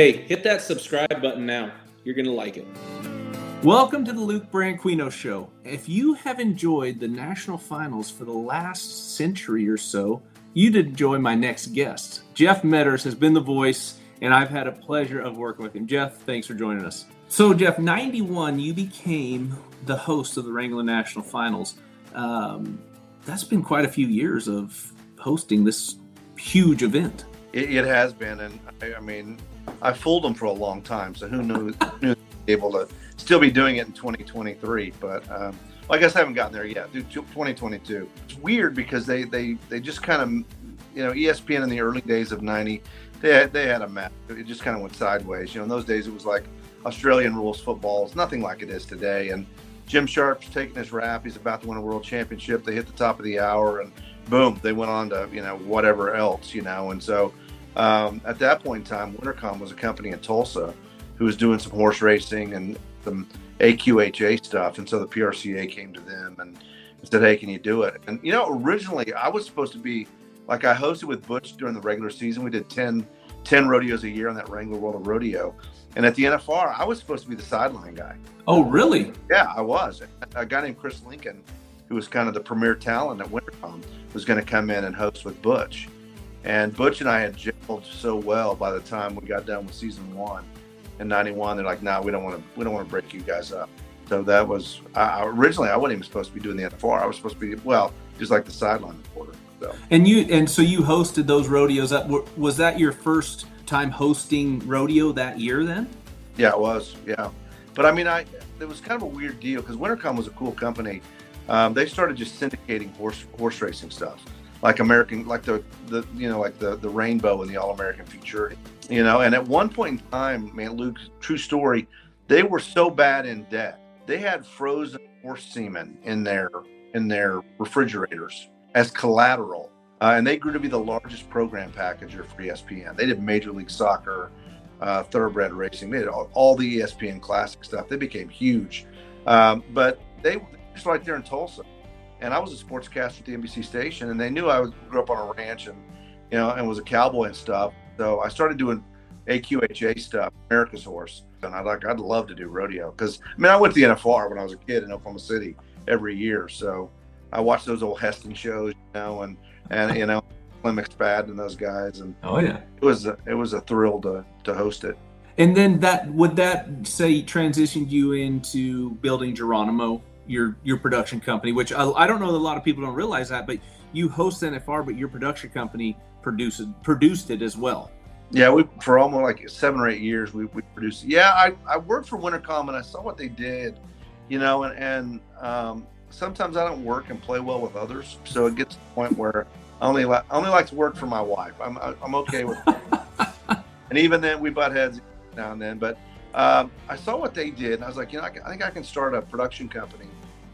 Hey, hit that subscribe button now. You're going to like it. Welcome to the Luke Branquinho Show. If you have enjoyed the national finals for the last century or so, you'd enjoy my next guest. Jeff Medders has been the voice, and I've had a pleasure of working with him. Jeff, thanks for joining us. So, Jeff, 91, you became the host of the Wrangler National Finals. Um, that's been quite a few years of hosting this huge event. It, it has been, and I, I, mean, I fooled them for a long time. So who knew, knew able to still be doing it in 2023? But um, well, I guess I haven't gotten there yet. 2022. It's weird because they they they just kind of, you know, ESPN in the early days of '90, they had, they had a map. It just kind of went sideways. You know, in those days it was like Australian rules football. It's nothing like it is today, and Jim Sharp's taking his rap. He's about to win a world championship. They hit the top of the hour, and boom, they went on to you know whatever else, you know. And so um, at that point in time, Winnercomm was a company in Tulsa who was doing some horse racing and some AQHA stuff, and so the PRCA came to them and said, "Hey, can you do it?" And you know, originally I was supposed to be like I hosted with Butch during the regular season. We did 10, 10 rodeos a year on that Wrangler World of Rodeo. And at the NFR, I was supposed to be the sideline guy. Oh, really? Yeah, I was. A guy named Chris Lincoln, who was kind of the premier talent at Winnercomm, was going to come in and host with Butch. And Butch and I had gelled so well by the time we got done with season one in '91. They're like, "No, nah, we don't want to. We don't want to break you guys up." So that was I, originally I wasn't even supposed to be doing the NFR. I was supposed to be well, just like the sideline reporter. So. And you and so you hosted those rodeos. That was that your first time hosting rodeo that year then? Yeah, it was. Yeah, but I mean, I it was kind of a weird deal because Winnercomm was a cool company. Um, they started just syndicating horse horse racing stuff, like American, like the the you know like the the Rainbow and the All American Futurity, you know. And at one point in time, man, Luke, true story, they were so bad in debt, they had frozen horse semen in their in their refrigerators as collateral uh, and they grew to be the largest program packager for ESPN. They did Major League Soccer, uh, thoroughbred racing. They did all, all, the ESPN classic stuff. They became huge. Um, but they just right there in Tulsa. And I was a sportscaster at the NBC station, and they knew I was, grew up on a ranch and, you know, and was a cowboy and stuff. So I started doing AQHA stuff, America's Horse. And I'd like, I'd love to do rodeo because, I mean, I went to the NFR when I was a kid in Oklahoma City every year. So I watched those old Heston shows, you know, and and you know Clem McSpadden and those guys, and oh yeah, it was a, it was a thrill to to host it. And then that would that say transitioned you into building Geronimo, your your production company, which I, I don't know that a lot of people don't realize that, but you host NFR, but your production company produced produced it as well. Yeah, we for almost like seven or eight years we, we produced. Yeah, I, I worked for Winnercomm and I saw what they did, you know, and and um, sometimes I don't work and play well with others, so it gets to the point where I only like I only like to work for my wife. I'm I'm okay with, and even then we butt heads now and then. But um, I saw what they did, and I was like, you know, I, I, think I can start a production company.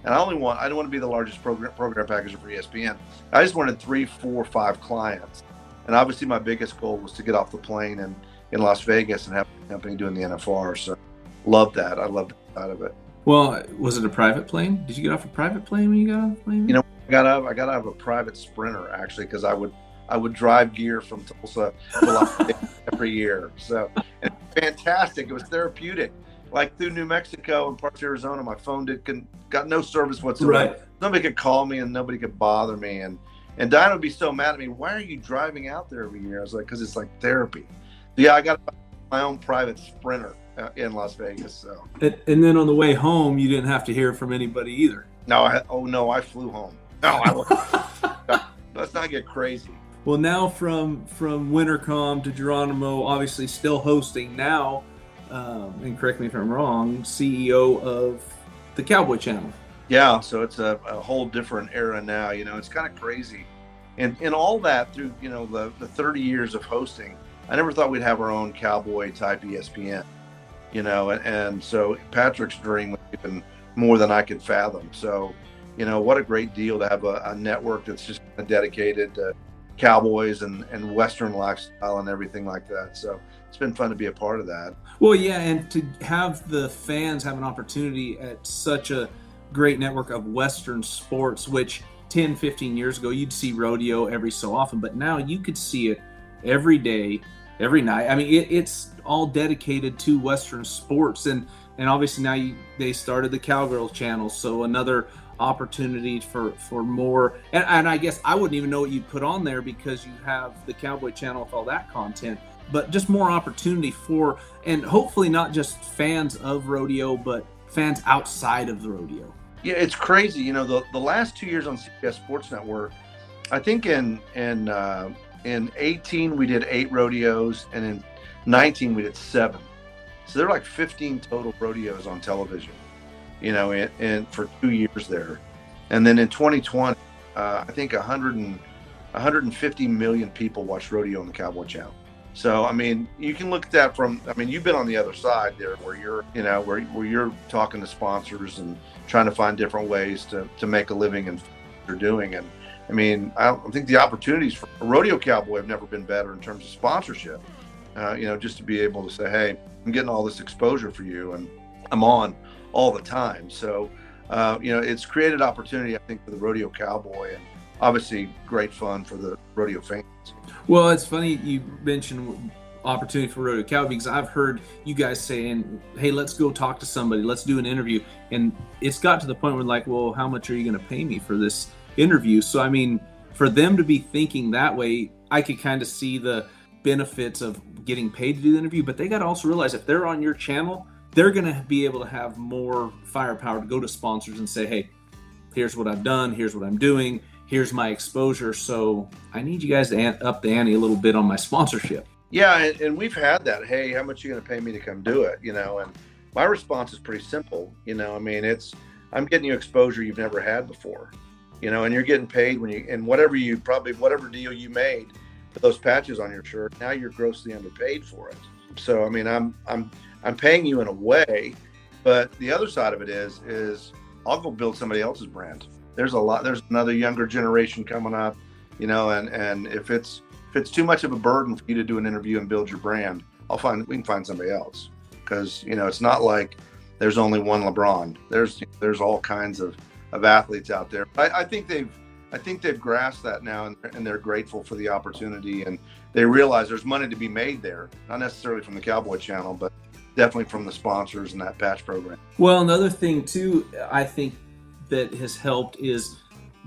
And I only want I don't want to be the largest program program packager for ESPN. I just wanted three, four, five clients, and obviously my biggest goal was to get off the plane and in Las Vegas and have a company doing the NFR. So love that. I loved that side of it. Well, was it a private plane? Did you get off a private plane when you got off the plane? You know, I got out. I got out of a private Sprinter actually because I would I would drive gear from Tulsa every year. So and fantastic. It was therapeutic. Like through New Mexico and parts of Arizona, my phone did can, got no service whatsoever. Right. Nobody could call me and nobody could bother me. And and Diana would be so mad at me. Why are you driving out there every year? I was like, because it's like therapy. Yeah, I got my own private Sprinter uh, in Las Vegas. So. And, and, then on the way home, you didn't have to hear from anybody either. No, I, oh no, I flew home. No, I let's not get crazy. Well, now from from Winnercomm to Geronimo, obviously still hosting now, um, and correct me if I'm wrong, CEO of the Cowboy Channel. Yeah, so it's a, a whole different era now. You know, it's kind of crazy, and and all that through you know the the 30 years of hosting. I never thought we'd have our own cowboy type ESPN you know, and, and so Patrick's dream was even more than I could fathom. So, you know, what a great deal to have a, a network that's just dedicated to cowboys and, and Western lifestyle and everything like that. So it's been fun to be a part of that. Well, yeah, and to have the fans have an opportunity at such a great network of Western sports, which 10, 15 years ago, you'd see rodeo every so often, but now you could see it every day every night. I mean, it, it's all dedicated to Western sports, and and obviously now you, they started the Cowgirls channel, so another opportunity for for more. And, and I guess I wouldn't even know what you'd put on there because you have the Cowboy channel with all that content. But just more opportunity for, and hopefully not just fans of rodeo, but fans outside of the rodeo. Yeah, it's crazy. You know, the, the last two years on CBS Sports Network, I think in in uh, in 18 we did eight rodeos, and in 19 we did seven. So there are like 15 total rodeos on television. You know, and, and for two years there, and then in 2020, uh, I think 100 and 150 million people watched rodeo on the Cowboy Channel. So I mean, you can look at that from. I mean, you've been on the other side there, where you're, you know, where where you're talking to sponsors and trying to find different ways to to make a living and you're doing. And I mean, I, I think the opportunities for rodeo cowboy have never been better in terms of sponsorship. Uh, you know, just to be able to say, hey, I'm getting all this exposure for you, and I'm on all the time. So, uh, you know, it's created opportunity, I think, for the rodeo cowboy, and obviously great fun for the rodeo fans. Well, it's funny you mentioned opportunity for Rodeo Cowboy because I've heard you guys saying, "Hey, let's go talk to somebody. Let's do an interview." And it's got to the point where like, "Well, how much are you going to pay me for this interview?" So I mean, for them to be thinking that way, I could kind of see the benefits of getting paid to do the interview, but they got to also realize if they're on your channel, they're going to be able to have more firepower to go to sponsors and say, "Hey, here's what I've done. Here's what I'm doing." here's my exposure. So I need you guys to up the ante a little bit on my sponsorship. Yeah, and, and we've had that. Hey, how much are you going to pay me to come do it? You know, and my response is pretty simple. You know, I mean, it's I'm getting you exposure you've never had before. You know, and you're getting paid when you and whatever you probably whatever deal you made for those patches on your shirt. Now you're grossly underpaid for it. So I mean, I'm I'm I'm paying you in a way, but the other side of it is is I'll go build somebody else's brand. There's a lot there's another younger generation coming up you know and and if it's if it's too much of a burden for you to do an interview and build your brand i'll find we can find somebody else. Because you know it's not like there's only one lebron. There's there's all kinds of of athletes out there. I, I think they've i think they've grasped that now and, and they're grateful for the opportunity and they realize there's money to be made there not necessarily from the cowboy channel but definitely from the sponsors and that patch program well another thing too i think that has helped is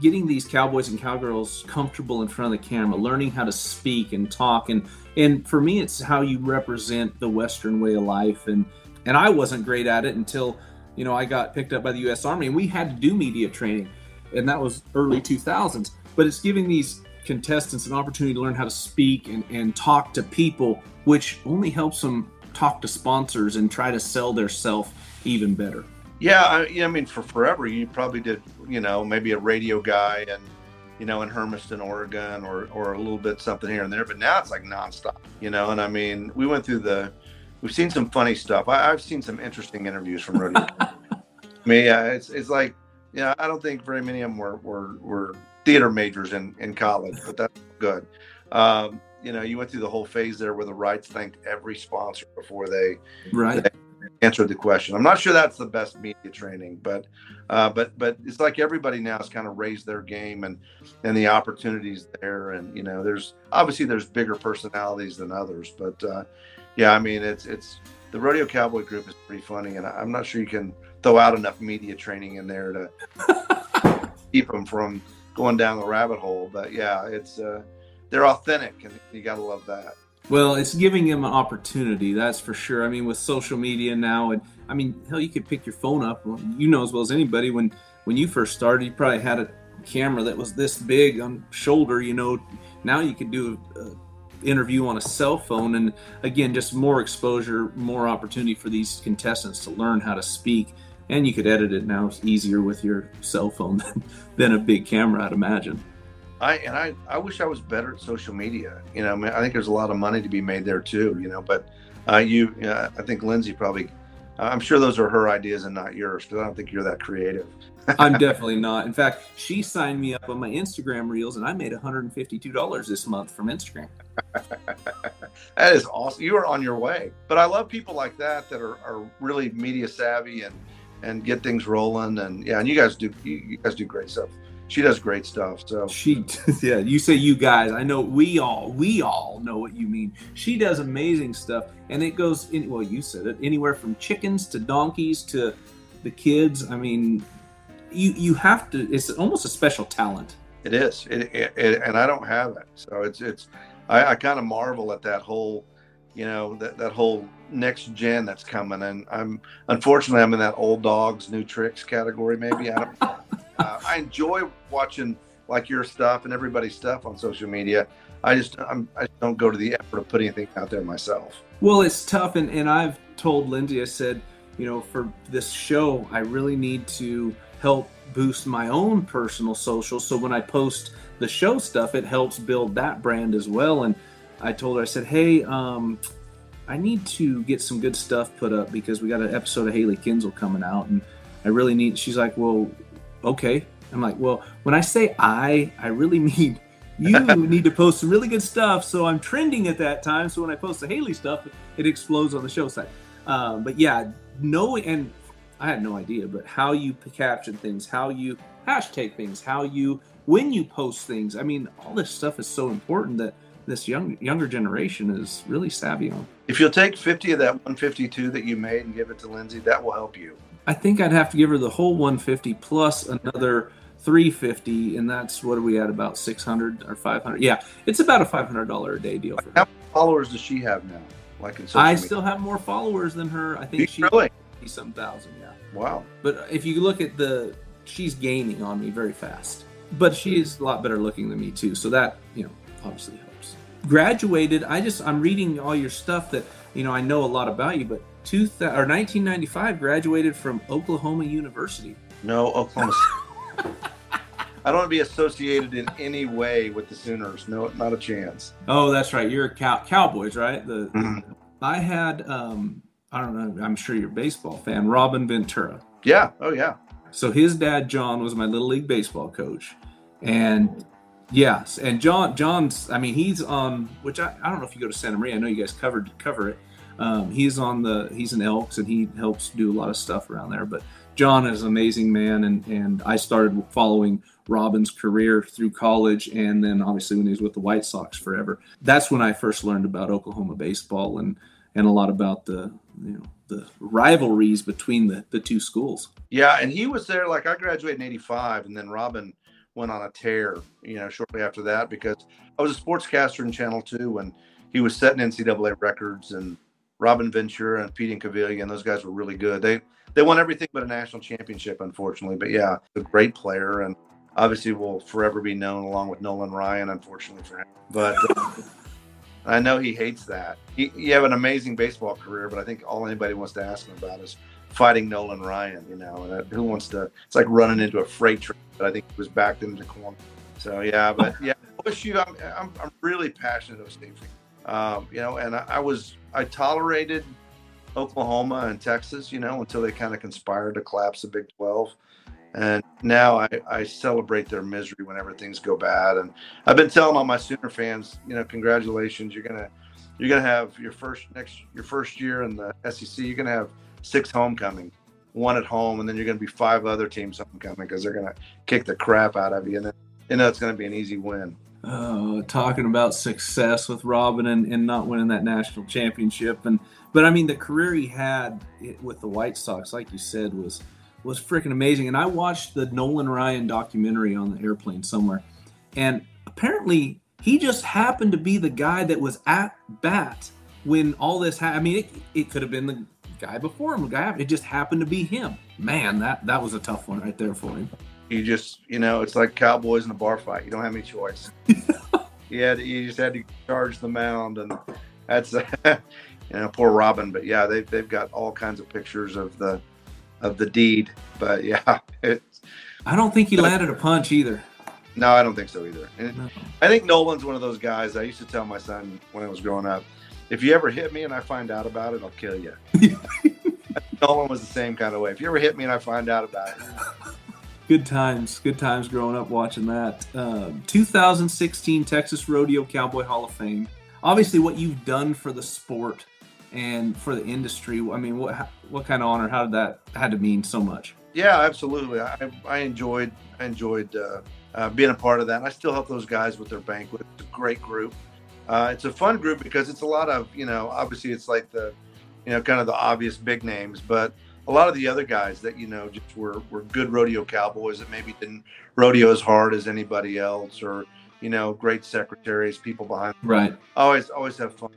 getting these cowboys and cowgirls comfortable in front of the camera, learning how to speak and talk. And and for me, it's how you represent the Western way of life. And and I wasn't great at it until you know I got picked up by the U.S. Army, and we had to do media training, and that was early 2000s. But it's giving these contestants an opportunity to learn how to speak and, and talk to people, which only helps them talk to sponsors and try to sell their self even better. Yeah, I, I mean, for forever, you probably did, you know, maybe a radio guy and, you know, in Hermiston, Oregon, or or a little bit something here and there. But now it's like nonstop, you know. And I mean, we went through the, we've seen some funny stuff. I, have seen some interesting interviews from rodeo. I mean, yeah, it's it's like, yeah, I don't think very many of them were were, were theater majors in in college, but that's good. Um, you know, you went through the whole phase there where the Wrights thanked every sponsor before they right. They, answered the question. I'm not sure that's the best media training, but uh, but but it's like everybody now has kind of raised their game and and the opportunities there. And you know, there's obviously there's bigger personalities than others, but uh, yeah, I mean it's it's the rodeo cowboy group is pretty funny, and I'm not sure you can throw out enough media training in there to keep them from going down the rabbit hole. But yeah, it's uh, they're authentic, and you got to love that. Well, it's giving him an opportunity, that's for sure. I mean, with social media now, and I mean, hell, you could pick your phone up. You know as well as anybody when when you first started, you probably had a camera that was this big on shoulder. You know, now you could do a, interview on a cell phone, and again, just more exposure, more opportunity for these contestants to learn how to speak. And you could edit it now easier with your cell phone than, than a big camera, I'd imagine. I and I, I wish I was better at social media. You know, I, mean, I think there's a lot of money to be made there too. You know, but uh, you, uh, I think Lindsay probably. I'm sure those are her ideas and not yours because I don't think you're that creative. I'm definitely not. In fact, she signed me up on my Instagram reels, and I made $152 this month from Instagram. that is awesome. You are on your way. But I love people like that that are, are really media savvy and and get things rolling. And yeah, and you guys do you, guys do great stuff she does great stuff. So She, yeah, you say you guys. I know we all, we all know what you mean. She does amazing stuff, and it goes in. Well, you said it. Anywhere from chickens to donkeys to the kids. I mean, you you have to. It's almost a special talent. it is, it, it, it- and I don't have it. So it's it's I, I kind of marvel at that whole, you know, that that whole next gen that's coming. And I'm unfortunately I'm in that old dogs new tricks category. Maybe I don't. uh, I enjoy watching like your stuff and everybody's stuff on social media. I just I'm, I don't go to the effort of putting anything out there myself. Well, it's tough, and, and I've told Lindsay, I said, you know, for this show, I really need to help boost my own personal social. So when I post the show stuff, it helps build that brand as well. And I told her, I said, hey, um, I need to get some good stuff put up because we got an episode of Hailey Kinsel coming out, and I really need. She's like, well, okay. I'm like, well, when I say I, I really mean you need to post some really good stuff. So I'm trending at that time. So when I post the Hailey stuff, it explodes on the show site. Um, but yeah, no, and I had no idea, but how you caption things, how you hashtag things, how you when you post things. I mean, all this stuff is so important that this young younger generation is really savvy on. If you'll take 50 of that 152 that you made and give it to Lindsay, that will help you. I think I'd have to give her the whole 150 plus another 350, and that's what are we at about 600 or 500? Yeah, it's about a 500 dollar a day deal for How many followers does she have now? Like in I media? still have more followers than her. I think she's really? some thousand. Yeah. Wow. But if you look at the, she's gaining on me very fast. But she is a lot better looking than me too, so that you know obviously. Graduated. I just I'm reading all your stuff that you know I know a lot about you. But two th- or 1995 graduated from Oklahoma University. No, Oklahoma. I don't want to be associated in any way with the Sooners. No, not a chance. Oh, that's right. You're a cow- Cowboys, right? The Mhm. I had um I don't know. I'm sure you're a baseball fan. Robin Ventura. Yeah. Oh, yeah. So his dad John was my little league baseball coach, and yes, and John John's. I mean, he's on. Which I, I don't know if you go to Santa Maria. I know you guys covered cover it. Um, he's on the. He's in Elks, and he helps do a lot of stuff around there. But John is an amazing man, and and I started following Robin's career through college, and then obviously when he was with the White Sox forever. That's when I first learned about Oklahoma baseball and and a lot about the you know the rivalries between the the two schools. Yeah. And he was there, like, I graduated in 85, and then Robin went on a tear, you know, shortly after that because I was a sportscaster in Channel 2 when he was setting NCAA records, and Robin Ventura and Pete and those guys were really good. They, they won everything but a national championship, unfortunately. But yeah, a great player, and obviously will forever be known along with Nolan Ryan, unfortunately for him. But uh, I know he hates that. He, you have an amazing baseball career, but I think all anybody wants to ask him about is fighting Nolan Ryan. You know, and uh, who wants to? It's like running into a freight train. But I think he was backed into the corner. So yeah, but yeah, OSU. I'm I'm, I'm really passionate about state. Um, you know, and I, I was I tolerated Oklahoma and Texas, you know, until they kind of conspired to collapse the Big 12. And now I, I celebrate their misery whenever things go bad. And I've been telling all my Sooner fans, you know, congratulations. You're gonna you're gonna have your first next your first year in the SEC. You're gonna have six homecoming, one at home, and then you're gonna be five other teams homecoming because they're gonna kick the crap out of you. And then you know it's gonna be an easy win. uh, talking about success with Robin and, and not winning that national championship. And but I mean, the career he had with the White Sox, like you said, was was freaking amazing. And I watched the Nolan Ryan documentary on the airplane somewhere, and apparently he just happened to be the guy that was at bat when all this happened. I mean, it, it could have been the guy before him. Guy it just happened to be him. Man, that that was a tough one right there for him. You just you know it's like cowboys in a bar fight. You don't have any choice. had you just had to charge the mound, and that's you know poor Robin. But yeah, they've they've got all kinds of pictures of the of the deed. But yeah, it's I don't think he landed a punch either. no, I don't think so either. No. I think Nolan's one of those guys. I used to tell my son when I was growing up, if you ever hit me and I find out about it, I'll kill you. Nolan was the same kind of way. If you ever hit me and I find out about it, Good times, good times growing up watching that. Um, 2016 Texas Rodeo Cowboy Hall of Fame. Obviously, what you've done for the sport and for the industry. I mean, what what kind of honor? How did that had to mean so much? yeah, absolutely. I, I enjoyed I enjoyed uh, uh, being a part of that. And I still help those guys with their banquet. It's a great group. Uh, it's a fun group because it's a lot of you know obviously it's like the you know kind of the obvious big names, but a lot of the other guys that you know just were were good rodeo cowboys that maybe didn't rodeo as hard as anybody else or you know great secretaries, people behind. Them. Right. Always always have fun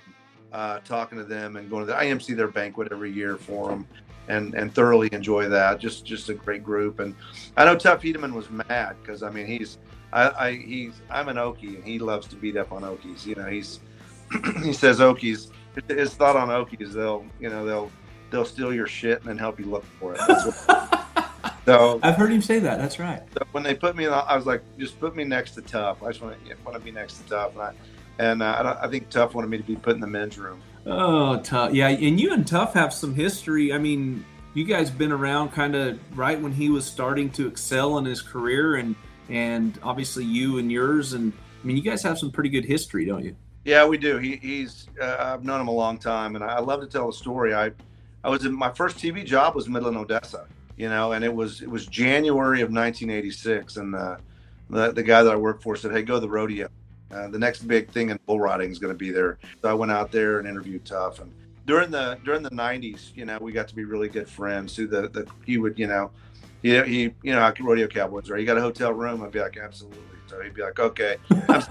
uh, talking to them and going to the IMC their banquet every year for them. And, and thoroughly enjoy that. Just just a great group. And I know Tuff Hedeman was mad because I mean he's I, I he's I'm an Okie and he loves to beat up on Okies. You know he's he says Okies his thought on Okies they'll you know they'll they'll steal your shit and then help you look for it. So I've heard him say that. That's right. So when they put me, in, I was like, just put me next to Tuff. I just want to, want to be next to Tuff, and I, and uh, I, I think Tuff wanted me to be put in the men's room. Oh, Tuff. Yeah, and you and Tuff have some history. I mean, you guys been around kind of right when he was starting to excel in his career, and and obviously you and yours, and I mean, you guys have some pretty good history, don't you? Yeah, we do. He, he's uh, I've known him a long time, and I love to tell the story. I I was in my first TV job was Midland, Odessa, you know, and it was it was January of 1986, and uh, the the guy that I worked for said, "Hey, go to the rodeo." Uh, the next big thing in bull riding is going to be there. So I went out there and interviewed Tuff. And during the during the '90s, you know, we got to be really good friends. Who the, the he would, you know, he he you know, rodeo cowboys, right? You got a hotel room? I'd be like, absolutely. So he'd be like, okay.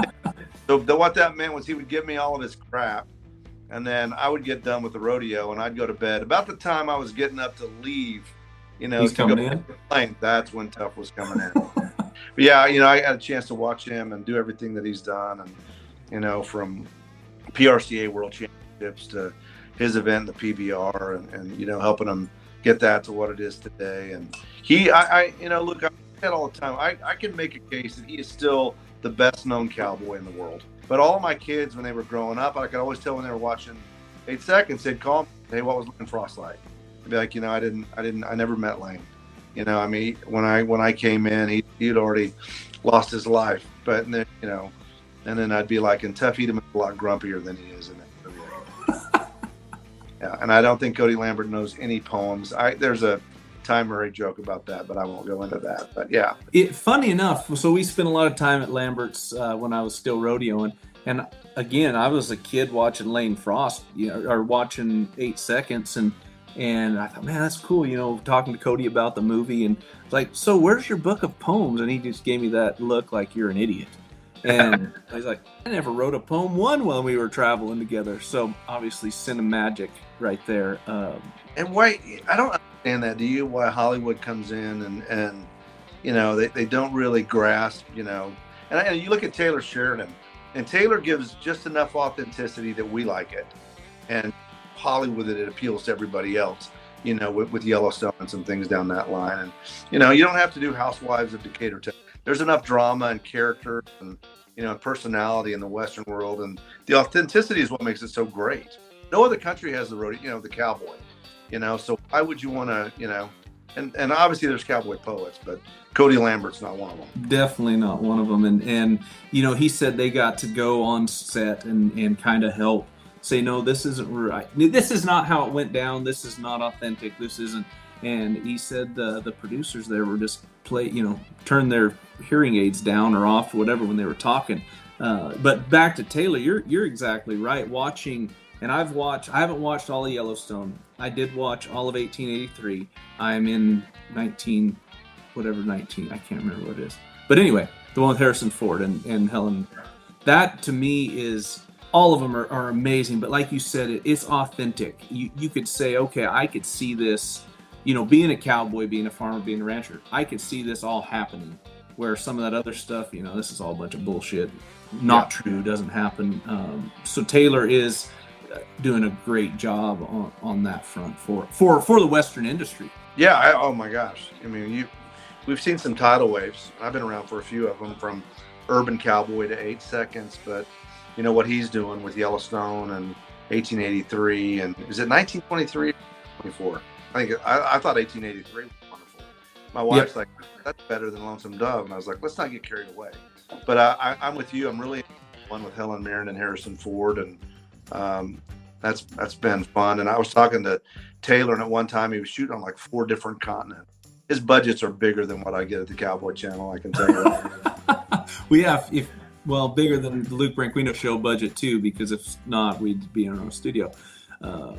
so the, what that meant was he would give me all of his crap, and then I would get done with the rodeo and I'd go to bed. About the time I was getting up to leave, you know, He's coming in? plane, that's when Tuff was coming in. but yeah, you know, I had a chance to watch him and do everything that he's done, and you know, from PRCA World Championships to his event, the PBR, and, and you know, helping him get that to what it is today. And he, I, I you know, look, I that all the time. I, I can make a case that he is still the best known cowboy in the world. But all my kids, when they were growing up, I could always tell when they were watching Eight Seconds, they'd call me, "Hey, what was Lane Frost like?" I'd be like, you know, I didn't, I didn't, I never met Lane. You know, I mean, when I when I came in, he he'd already lost his life. But then, you know, and then I'd be like, and Tuff Hedeman's a lot grumpier than he is in. Yeah, and I don't think Cody Lambert knows any poems. I there's a Ty Murray joke about that, but I won't go into that. But yeah, It, funny enough, so we spent a lot of time at Lambert's uh, when I was still rodeoing, and again, I was a kid watching Lane Frost, you know, or watching Eight Seconds, and and I thought, man, that's cool, you know, talking to Cody about the movie, and like, so where's your book of poems? And he just gave me that look like you're an idiot. And he's like, I never wrote a poem one when we were traveling together. So obviously, cinemagic right there. Um, and why I don't understand that. Do you? Why Hollywood comes in and and you know they, they don't really grasp you know. And, and you look at Taylor Sheridan, and Taylor gives just enough authenticity that we like it, and Hollywood that it appeals to everybody else. You know, with, with Yellowstone and some things down that line, and you know you don't have to do Housewives of Decatur. To, there's enough drama and character and you know personality in the Western world, and the authenticity is what makes it so great. No other country has the road, you know, the cowboy you know so why would you want to you know and and obviously there's cowboy poets but cody lambert's not one of them Definitely not one of them. And and you know, he said they got to go on set and and kind of help say, no, this isn't right. This is not how it went down. This is not authentic. This isn't. And he said the the producers there were just play, you know, turn their hearing aids down or off, or whatever, when they were talking. Uh, but back to Taylor, you're you're exactly right. Watching, and I've watched. I haven't watched all of Yellowstone. I did watch all of 1883. I'm in 19, whatever 19. I can't remember what it is. But anyway, the one with Harrison Ford and, and Helen. That to me is all of them are, are amazing. But like you said, it, it's authentic. You you could say, okay, I could see this. You know, being a cowboy, being a farmer, being a rancher, I could see this all happening. Where some of that other stuff, you know, this is all a bunch of bullshit. Not true, doesn't happen. Um, so Taylor is uh, doing a great job on, on that front for for for the Western industry. yeah I, oh my gosh i mean you we've seen some tidal waves i've been around for a few of them from urban cowboy to eight seconds but you know what he's doing with yellowstone and 1883 and is it 1923 24 i think i, I thought 1883 was wonderful. My wife's like that's better than lonesome dove. And i was like let's not get carried away. But I, i'm with you. I'm really one with helen mirren and harrison ford and um, that's that's been fun. And i was talking to taylor and at one time he was shooting on like four different continents. His budgets are bigger than what i get at the cowboy channel i can tell you we have if well bigger than the Luke Branquinho show budget too, because if not, we'd be in our own studio. Uh,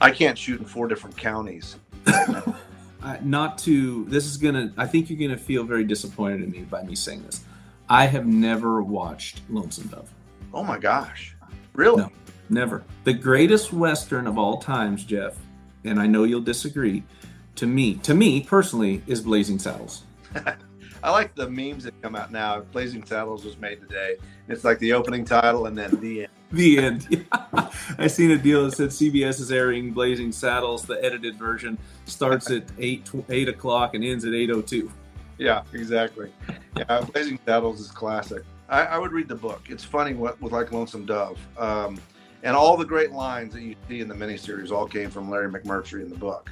I can't shoot in four different counties. Not to this is gonna. I think you're gonna feel very disappointed in me by me saying this. I have never watched Lonesome Dove. Oh my gosh, really? No. Never. The greatest western of all times, Jeff, and I know you'll disagree. To me, to me personally, is Blazing Saddles. I like the memes that come out now. Blazing Saddles was made today. It's like the opening title and then the end. The end. I seen a deal that said CBS is airing Blazing Saddles. The edited version starts at eight eight o'clock and ends at eight o two. Yeah, exactly. Yeah, Blazing Saddles is classic. I, I, would read the book. It's funny what with like Lonesome Dove, um, and all the great lines that you see in the miniseries all came from Larry McMurtry in the book.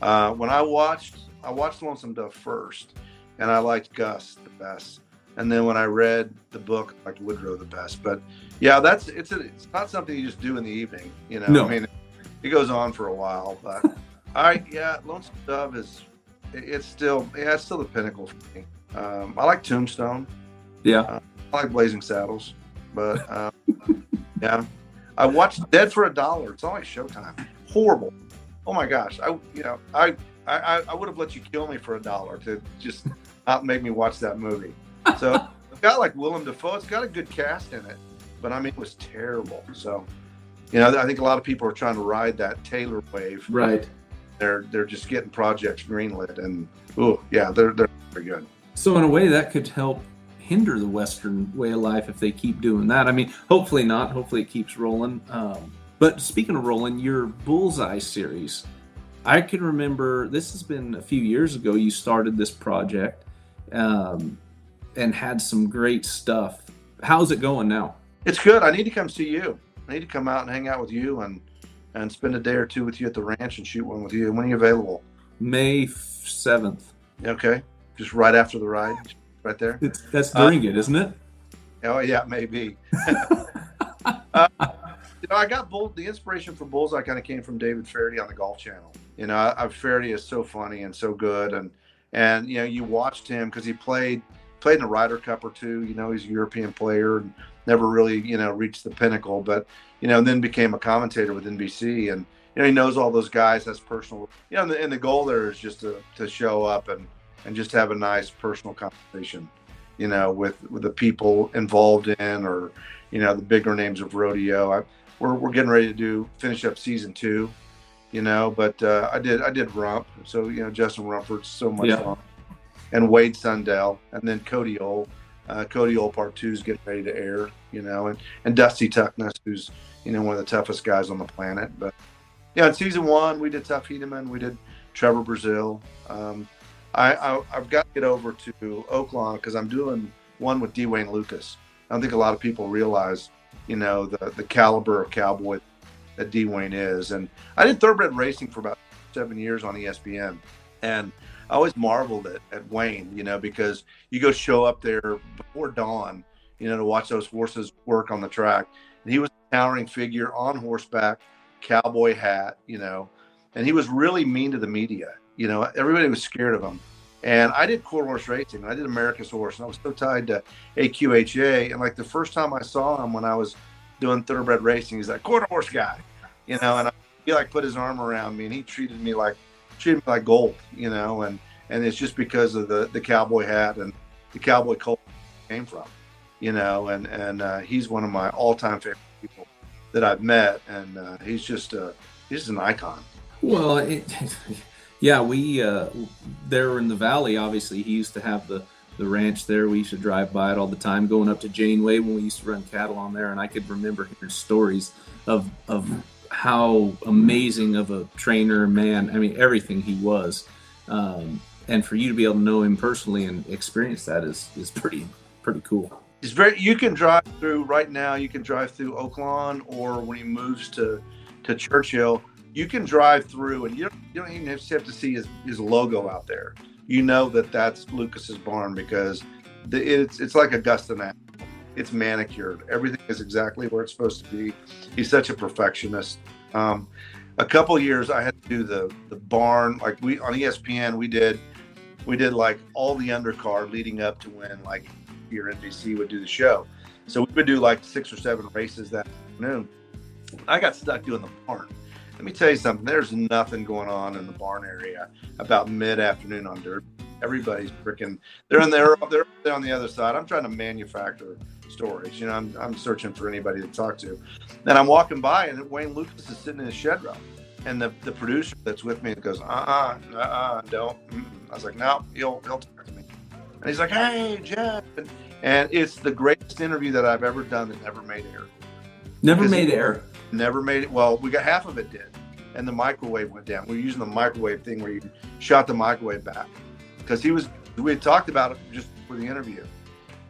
Uh, when I watched, I watched Lonesome Dove first and I liked Gus the best. And then when I read the book, I liked Woodrow the best. But yeah, that's it's a, it's not something you just do in the evening. You know, no. I mean, it goes on for a while. But I yeah, Lonesome Dove is it's still yeah, it's still the pinnacle for me. Um, I like Tombstone. Yeah, uh, I like Blazing Saddles, but um, yeah, I watched Dead for a Dollar. It's on like Showtime. Horrible. Oh my gosh, I you know I I, I would have let you kill me for a dollar to just not make me watch that movie. So it's got like Willem Dafoe. It's got a good cast in it, but I mean, it was terrible. So, you know, I think a lot of people are trying to ride that Taylor wave. Right. They're they're just getting projects greenlit, and oh yeah, they're they're very good. So in a way, that could help hinder the Western way of life if they keep doing that. I mean, hopefully not. Hopefully it keeps rolling. Um, but speaking of rolling, your Bullseye series I can remember this has been a few years ago. You started this project um, and had some great stuff. How's it going now? It's good. I need to come see you. I need to come out and hang out with you and and spend a day or two with you at the ranch and shoot one with you. When are you available? May seventh. Okay, just right after the ride, right there. It's, that's during uh, it, isn't it? Oh yeah, maybe. uh, you know, I got bull. The inspiration for Bullseye kind of came from David Feherty on the Golf Channel. You know, I, I Feherty is so funny and so good, and and you know, you watched him because he played played in a Ryder Cup or two. You know, he's a European player and never really you know reached the pinnacle, but you know, then became a commentator with NBC, and you know, he knows all those guys. That's personal. You know, and the, and the goal there is just to to show up and and just have a nice personal conversation. You know, with with the people involved in or you know the bigger names of rodeo. I, we're, we're getting ready to do finish up season two, you know. But uh, I did I did Rump, so you know Justin Rumford's so much yeah. fun, and Wade Sundell, and then Cody Ohl. Uh, Cody Ohl Part Two is getting ready to air, you know, and and Dusty Tuckness, who's you know one of the toughest guys on the planet. But yeah, in season one we did Tuff Hedeman, we did Trevor Brazile. Um, I, I have got to get over to Oaklawn because I'm doing one with D. Wayne Lukas. I don't think a lot of people realize you know, the, the caliber of cowboy that D. Wayne is. And I did thoroughbred racing for about seven years on ESPN. And I always marveled at, at Wayne, you know, because you go show up there before dawn, you know, to watch those horses work on the track. And he was a towering figure on horseback, cowboy hat, you know, and he was really mean to the media. You know, everybody was scared of him. And I did quarter horse racing. I did America's Horse, and I was so tied to AQHA. And like the first time I saw him when I was doing thoroughbred racing, he's like quarter horse guy, you know. And I, he like put his arm around me, and he treated me like treated me like gold, you know. And and it's just because of the the cowboy hat and the cowboy culture came from, you know. And and uh, he's one of my all time favorite people that I've met, and uh, he's just uh, he's an icon. Well, it, yeah, we uh, there in the valley. Obviously, he used to have the the ranch there. We used to drive by it all the time, going up to Janeway when we used to run cattle on there, and I could remember hearing stories of of how amazing of a trainer, man. I mean, everything he was. Um, and for you to be able to know him personally and experience that is is pretty pretty cool. It's very. You can drive through right now. You can drive through Oaklawn, or when he moves to to Churchill, you can drive through and you don't, you don't even have to see his, his logo out there. You know that that's Lukas's barn because the, it's it's like Augusta now. It's manicured. Everything is exactly where it's supposed to be. He's such a perfectionist. Um, a couple years I had to do the the barn like we on ESPN we did we did like all the undercard leading up to when like your NBC would do the show. So we would do like six or seven races that afternoon. I got stuck doing the barn. Let me tell you something. There's nothing going on in the barn area about mid afternoon on dirt. Everybody's freaking. They're in there. They're on the other side. I'm trying to manufacture stories. You know, I'm, I'm searching for anybody to talk to. Then I'm walking by, and Wayne Lukas is sitting in his shed row, and the, the producer that's with me goes, uh uh-uh, uh, uh don't. Mm-mm. I was like, no, he'll he'll talk to me. And he's like, hey, Jeff, and, and it's the greatest interview that I've ever done that never made air. Never made air. Never made it. Well, we got half of it did, and the microwave went down. We were using the microwave thing where you shot the microwave back because he was. We had talked about it just for the interview,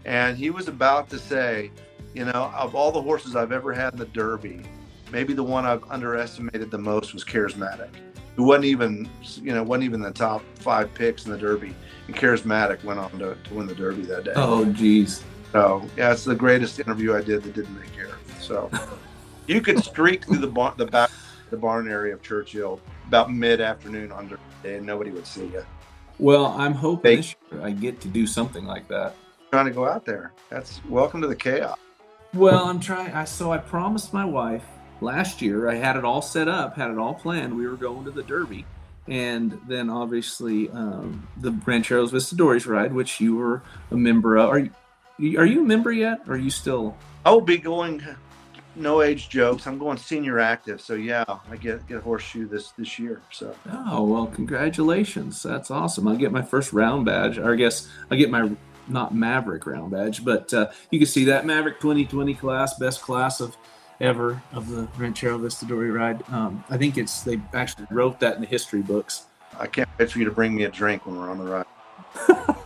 and he was about to say, you know, of all the horses I've ever had in the Derby, maybe the one I've underestimated the most was Charismatic, who wasn't even, you know, wasn't even the top five picks in the Derby, and Charismatic went on to, to win the Derby that day. Oh, geez. So yeah, it's the greatest interview I did that didn't make air. So you could streak through the bar, the back, the barn area of Churchill about mid afternoon on day, and nobody would see you. Well, I'm hoping this year I get to do something like that. Trying to go out there. That's welcome to the chaos. Well, I'm trying. I so I promised my wife last year. I had it all set up, had it all planned. We were going to the Derby, and then obviously um, the Rancheros Visitadores ride, which you were a member of. Are you, are you a member yet? Or are you still? I will be going no age jokes. I'm going senior active, so yeah, I get get a horseshoe this this year. So oh well, congratulations, that's awesome. I get my first round badge, or I guess I get my not Maverick round badge, but uh, you can see that Maverick 2020 class, best class of ever of the Ranchero Visitador ride. Um, I think it's they actually wrote that in the history books. I can't wait for you to bring me a drink when we're on the ride.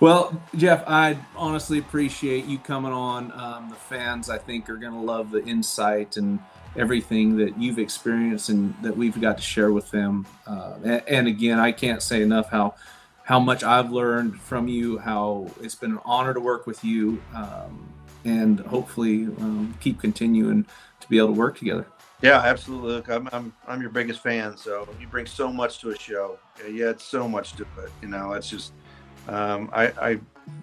Well, Jeff, I honestly appreciate you coming on. Um, the fans, I think, are going to love the insight and everything that you've experienced and that we've got to share with them. Uh, and, and, again, I can't say enough how how much I've learned from you. How it's been an honor to work with you, um, and hopefully um, keep continuing to be able to work together. Yeah, absolutely. Look, I'm, I'm I'm your biggest fan. So you bring so much to a show. You had so much to it. You know, it's just um, I, I,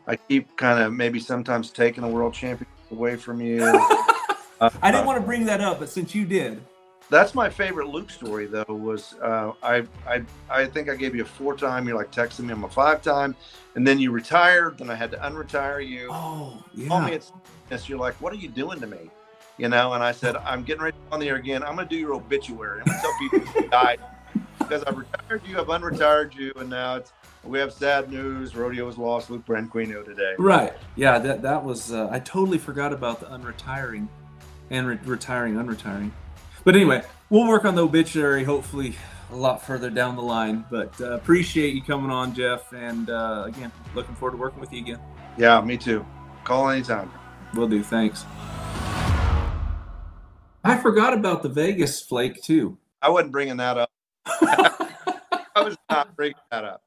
I keep kind of maybe sometimes taking a world championship away from you. uh, I didn't want to bring that up, but since you did, that's my favorite Luke story though. Was uh, I, I I think I gave you a four time. You're like texting me I'm a five time, and then you retired. Then I had to unretire you. Oh, yeah. Call me at you're like, what are you doing to me? You know, and I said, I'm getting ready on the air again. I'm going to do your obituary. I'm going to tell people you died because I've retired you, I've unretired you, and now it's we have sad news. Rodeo was lost. Luke Branquinho today. Right. Yeah. That that was. Uh, I totally forgot about the unretiring, and re- retiring, unretiring. But anyway, we'll work on the obituary hopefully a lot further down the line. But uh, appreciate you coming on, Jeff. And uh, again, looking forward to working with you again. Yeah, me too. Call anytime. Will do. Thanks. I forgot about the Vegas flake too. I wasn't bringing that up. I was not bringing that up.